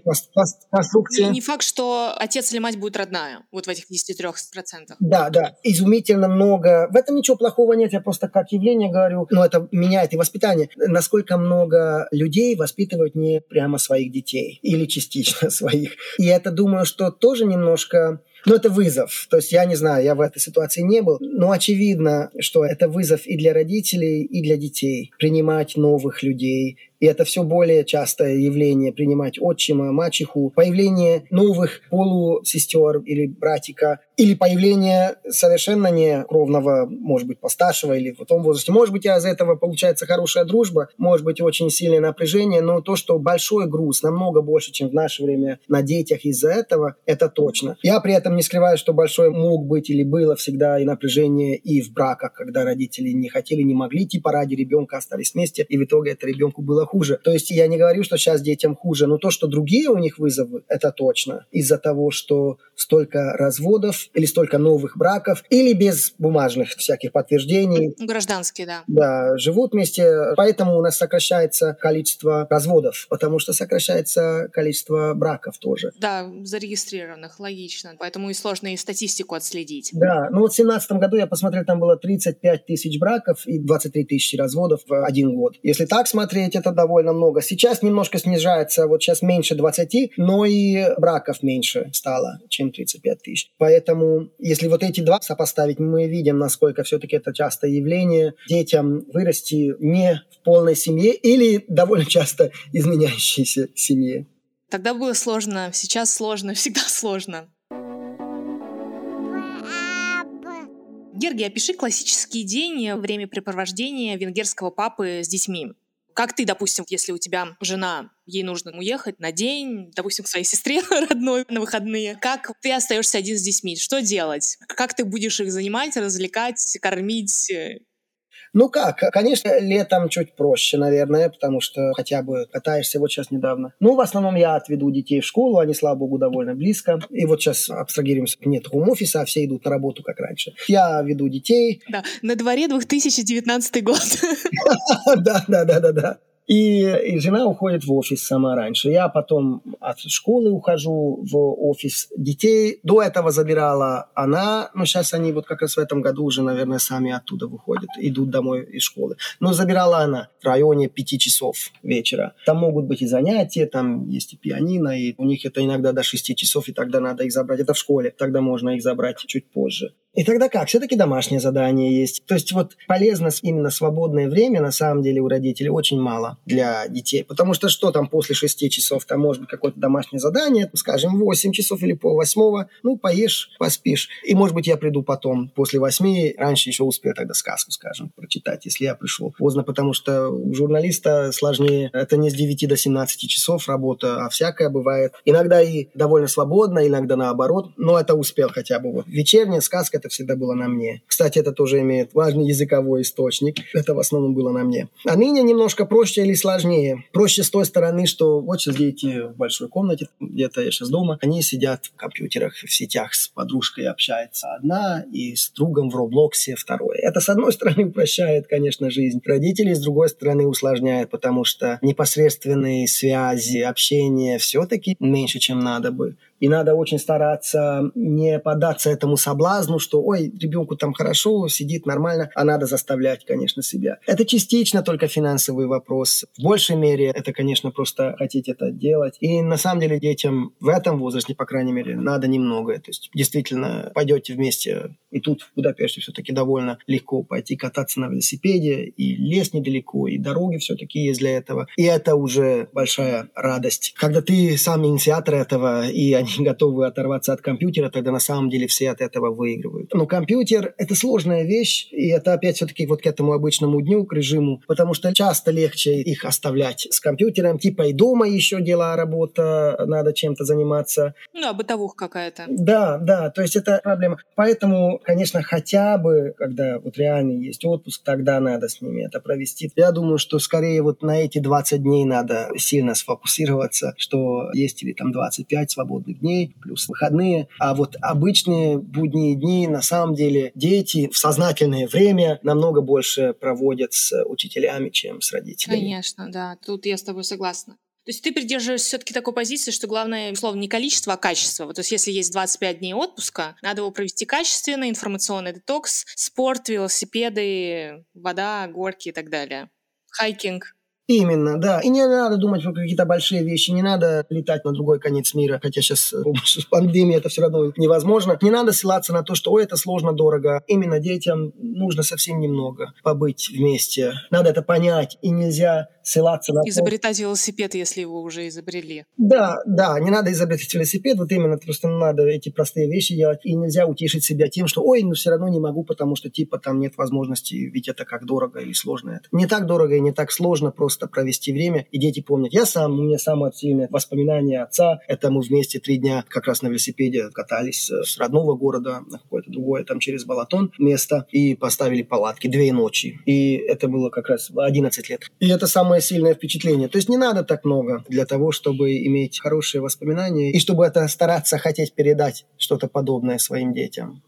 конструкция... Не факт, что отец или мать будет родная, вот в этих 10-3%. Да, да, изумительно много. В этом ничего плохого нет, я просто как явление говорю, но это меняет и воспитание. Насколько много людей воспитывают не прямо своих детей или частично <laughs> своих. И это, думаю, что тоже немножко но это вызов. То есть я не знаю, я в этой ситуации не был. Но очевидно, что это вызов и для родителей, и для детей. Принимать новых людей, и это все более частое явление принимать отчима, мачеху, появление новых полусестер или братика, или появление совершенно не кровного, может быть, постаршего или в том возрасте. Может быть, из этого получается хорошая дружба, может быть, очень сильное напряжение, но то, что большой груз, намного больше, чем в наше время на детях из-за этого, это точно. Я при этом не скрываю, что большой мог быть или было всегда и напряжение и в браках, когда родители не хотели, не могли, типа ради ребенка остались вместе, и в итоге это ребенку было хуже. То есть я не говорю, что сейчас детям хуже, но то, что другие у них вызовы, это точно. Из-за того, что столько разводов или столько новых браков, или без бумажных всяких подтверждений. Гражданские, да. Да, живут вместе. Поэтому у нас сокращается количество разводов, потому что сокращается количество браков тоже. Да, зарегистрированных, логично. Поэтому и сложно и статистику отследить. Да, ну вот в 2017 году я посмотрел, там было 35 тысяч браков и 23 тысячи разводов в один год. Если так смотреть, это довольно много. Сейчас немножко снижается, вот сейчас меньше 20, но и браков меньше стало, чем 35 тысяч. Поэтому, если вот эти два сопоставить, мы видим, насколько все-таки это частое явление детям вырасти не в полной семье или довольно часто изменяющейся семье. Тогда было сложно, сейчас сложно, <laughs> всегда сложно. Гергий, опиши классический день времяпрепровождения венгерского папы с детьми. Как ты, допустим, если у тебя жена, ей нужно уехать на день, допустим, к своей <laughs> сестре родной на выходные, как ты остаешься один с детьми? Что делать? Как ты будешь их занимать, развлекать, кормить? Ну как, конечно, летом чуть проще, наверное, потому что хотя бы катаешься вот сейчас недавно. Ну, в основном я отведу детей в школу, они, слава богу, довольно близко. И вот сейчас абстрагируемся, нет хом-офиса, а все идут на работу, как раньше. Я веду детей. Да, на дворе 2019 год. <laughs> Да, да, да, да, да. И, и жена уходит в офис сама раньше. Я потом от школы ухожу в офис. Детей до этого забирала она, но сейчас они вот как раз в этом году уже, наверное, сами оттуда выходят, идут домой из школы. Но забирала она в районе пяти часов вечера. Там могут быть и занятия, там есть и пианино, и у них это иногда до шести часов, и тогда надо их забрать. Это в школе, тогда можно их забрать чуть позже. И тогда как? Все-таки домашнее задание есть. То есть вот полезно именно свободное время на самом деле у родителей очень мало для детей. Потому что что там после шести часов? Там может быть какое-то домашнее задание, скажем, 8 часов или пол восьмого. Ну, поешь, поспишь. И может быть я приду потом, после восьми, раньше еще успею тогда сказку, скажем, прочитать, если я пришел поздно, потому что у журналиста сложнее. Это не с 9 до 17 часов работа, а всякое бывает. Иногда и довольно свободно, иногда наоборот, но это успел хотя бы. Вот вечерняя сказка это всегда было на мне. Кстати, это тоже имеет важный языковой источник. Это в основном было на мне. А ныне немножко проще или сложнее. Проще с той стороны, что вот сейчас дети в большой комнате, где-то я сейчас дома, они сидят в компьютерах, в сетях с подружкой общается одна и с другом в Роблоксе второй. Это, с одной <laughs> стороны, упрощает, конечно, жизнь. Родители, с другой стороны, усложняет, потому что непосредственные связи, общение все-таки меньше, чем надо бы. И надо очень стараться не поддаться этому соблазну, что, ой, ребенку там хорошо, сидит нормально, а надо заставлять, конечно, себя. Это частично только финансовый вопрос. В большей мере это, конечно, просто хотеть это делать. И на самом деле детям в этом возрасте, по крайней мере, надо немного. То есть действительно пойдете вместе, и тут в Будапеште все-таки довольно легко пойти кататься на велосипеде, и лес недалеко, и дороги все-таки есть для этого. И это уже большая радость. Когда ты сам инициатор этого, и они готовы оторваться от компьютера, тогда на самом деле все от этого выигрывают. Но компьютер — это сложная вещь, и это опять все-таки вот к этому обычному дню, к режиму, потому что часто легче их оставлять с компьютером, типа и дома еще дела, работа, надо чем-то заниматься. Ну, а бытовуха какая-то. Да, да, то есть это проблема. Поэтому, конечно, хотя бы, когда вот реально есть отпуск, тогда надо с ними это провести. Я думаю, что скорее вот на эти 20 дней надо сильно сфокусироваться, что есть или там 25 свободных дней, плюс выходные. А вот обычные будние дни, на самом деле, дети в сознательное время намного больше проводят с учителями, чем с родителями. Конечно, да. Тут я с тобой согласна. То есть ты придерживаешься все-таки такой позиции, что главное, условно, не количество, а качество. Вот, то есть если есть 25 дней отпуска, надо его провести качественно, информационный детокс, спорт, велосипеды, вода, горки и так далее. Хайкинг. Именно, да. И не надо думать про какие-то большие вещи, не надо летать на другой конец мира, хотя сейчас э, <laughs> с пандемией это все равно невозможно. Не надо ссылаться на то, что ой, это сложно, дорого. Именно детям нужно совсем немного побыть вместе. Надо это понять, и нельзя ссылаться на Изобретать велосипед, если его уже изобрели. Да, да, не надо изобретать велосипед, вот именно, просто надо эти простые вещи делать, и нельзя утешить себя тем, что ой, ну все равно не могу, потому что типа там нет возможности, ведь это как дорого или сложно это. Не так дорого и не так сложно, просто просто провести время, и дети помнят. Я сам, у меня самое сильное воспоминание отца, это мы вместе три дня как раз на велосипеде катались с родного города на какое-то другое, там через Балатон место, и поставили палатки две ночи. И это было как раз 11 лет. И это самое сильное впечатление. То есть не надо так много для того, чтобы иметь хорошие воспоминания, и чтобы это стараться хотеть передать что-то подобное своим детям.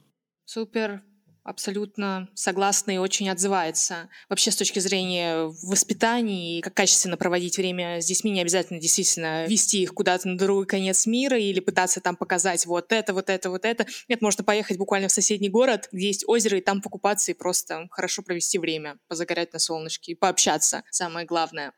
Супер абсолютно согласна и очень отзывается. Вообще, с точки зрения воспитания и как качественно проводить время с детьми, не обязательно действительно вести их куда-то на другой конец мира или пытаться там показать вот это, вот это, вот это. Нет, можно поехать буквально в соседний город, где есть озеро, и там покупаться и просто хорошо провести время, позагорять на солнышке и пообщаться. Самое главное.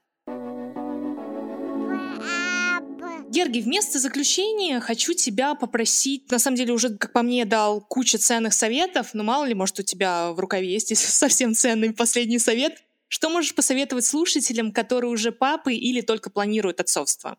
Герги, вместо заключения хочу тебя попросить, на самом деле уже, как по мне, дал кучу ценных советов, но мало ли, может, у тебя в рукаве есть <laughs> совсем ценный последний совет. Что можешь посоветовать слушателям, которые уже папы или только планируют отцовство?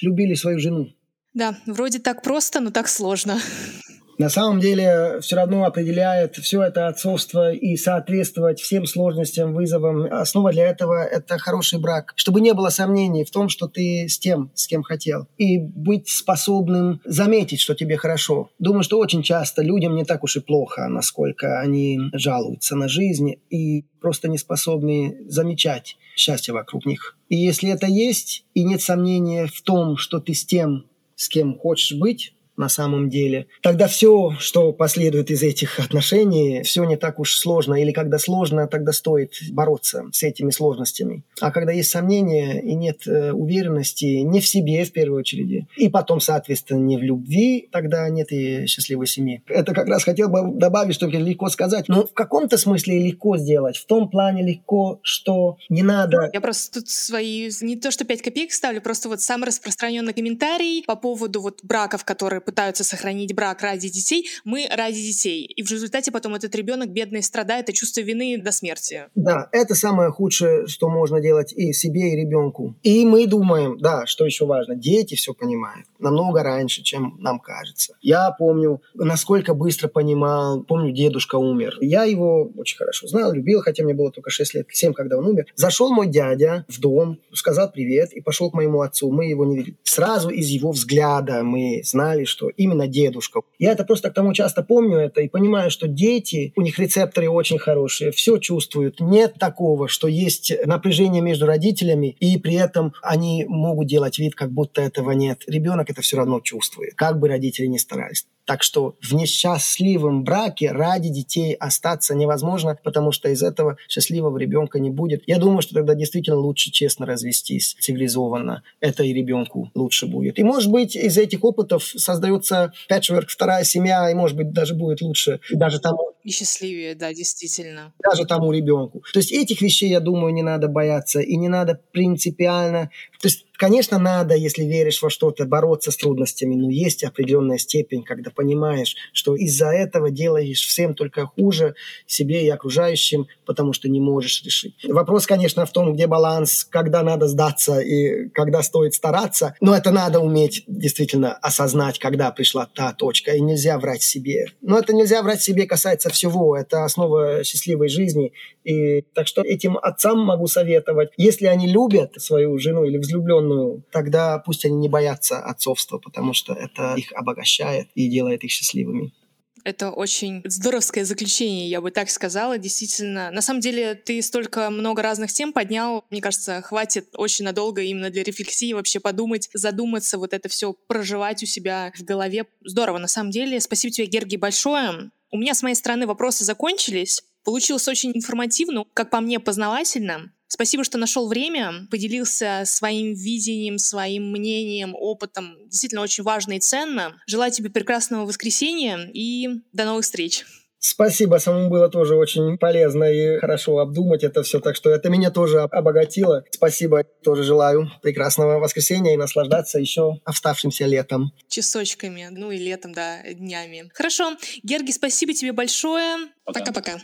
Любили свою жену. Да, вроде так просто, но так сложно. <laughs> На самом деле все равно определяет все это отцовство и соответствовать всем сложностям, вызовам. Основа для этого – это хороший брак. Чтобы не было сомнений в том, что ты с тем, с кем хотел. И быть способным заметить, что тебе хорошо. Думаю, что очень часто людям не так уж и плохо, насколько они жалуются на жизнь и просто не способны замечать счастье вокруг них. И если это есть, и нет сомнения в том, что ты с тем, с кем хочешь быть, на самом деле, тогда все, что последует из этих отношений, все не так уж сложно. Или когда сложно, тогда стоит бороться с этими сложностями. А когда есть сомнения и нет э, уверенности не в себе в первую очередь, и потом, соответственно, не в любви, тогда нет и счастливой семьи. Это как раз хотел бы добавить, что легко сказать. Но в каком-то смысле легко сделать. В том плане легко, что не надо... Я просто тут свои, не то что 5 копеек ставлю, просто вот самый распространенный комментарий по поводу вот браков, которые пытаются сохранить брак ради детей, мы ради детей. И в результате потом этот ребенок бедный страдает и чувство вины до смерти. Да, это самое худшее, что можно делать и себе, и ребенку. И мы думаем, да, что еще важно, дети все понимают намного раньше, чем нам кажется. Я помню, насколько быстро понимал, помню, дедушка умер. Я его очень хорошо знал, любил, хотя мне было только 6 лет, 7, когда он умер. Зашел мой дядя в дом, сказал привет и пошел к моему отцу. Мы его не видели. Сразу из его взгляда мы знали, что именно дедушка. Я это просто к тому часто помню это и понимаю, что дети, у них рецепторы очень хорошие, все чувствуют. Нет такого, что есть напряжение между родителями, и при этом они могут делать вид, как будто этого нет. Ребенок это все равно чувствует, как бы родители ни старались. Так что в несчастливом браке ради детей остаться невозможно, потому что из этого счастливого ребенка не будет. Я думаю, что тогда действительно лучше честно развестись, цивилизованно. Это и ребенку лучше будет. И может быть из этих опытов создается пэтчворк, вторая семья, и может быть даже будет лучше. И даже тому... И счастливее, да, действительно. Даже тому ребенку. То есть этих вещей, я думаю, не надо бояться. И не надо принципиально... То есть Конечно, надо, если веришь во что-то, бороться с трудностями, но есть определенная степень, когда понимаешь, что из-за этого делаешь всем только хуже себе и окружающим, потому что не можешь решить. Вопрос, конечно, в том, где баланс, когда надо сдаться и когда стоит стараться, но это надо уметь действительно осознать, когда пришла та точка, и нельзя врать себе. Но это нельзя врать себе касается всего, это основа счастливой жизни, и так что этим отцам могу советовать, если они любят свою жену или взлюбленную, тогда пусть они не боятся отцовства, потому что это их обогащает и делает их счастливыми. Это очень здоровское заключение, я бы так сказала. Действительно, на самом деле ты столько много разных тем поднял. Мне кажется, хватит очень надолго именно для рефлексии вообще подумать, задуматься, вот это все проживать у себя в голове. Здорово, на самом деле. Спасибо тебе, Герги, большое. У меня с моей стороны вопросы закончились. Получилось очень информативно, как по мне, познавательно. Спасибо, что нашел время, поделился своим видением, своим мнением, опытом. Действительно очень важно и ценно. Желаю тебе прекрасного воскресенья и до новых встреч. Спасибо, самому было тоже очень полезно и хорошо обдумать это все, так что это меня тоже обогатило. Спасибо, тоже желаю прекрасного воскресенья и наслаждаться еще оставшимся летом. Часочками, ну и летом, да, днями. Хорошо, Герги, спасибо тебе большое. Пока-пока.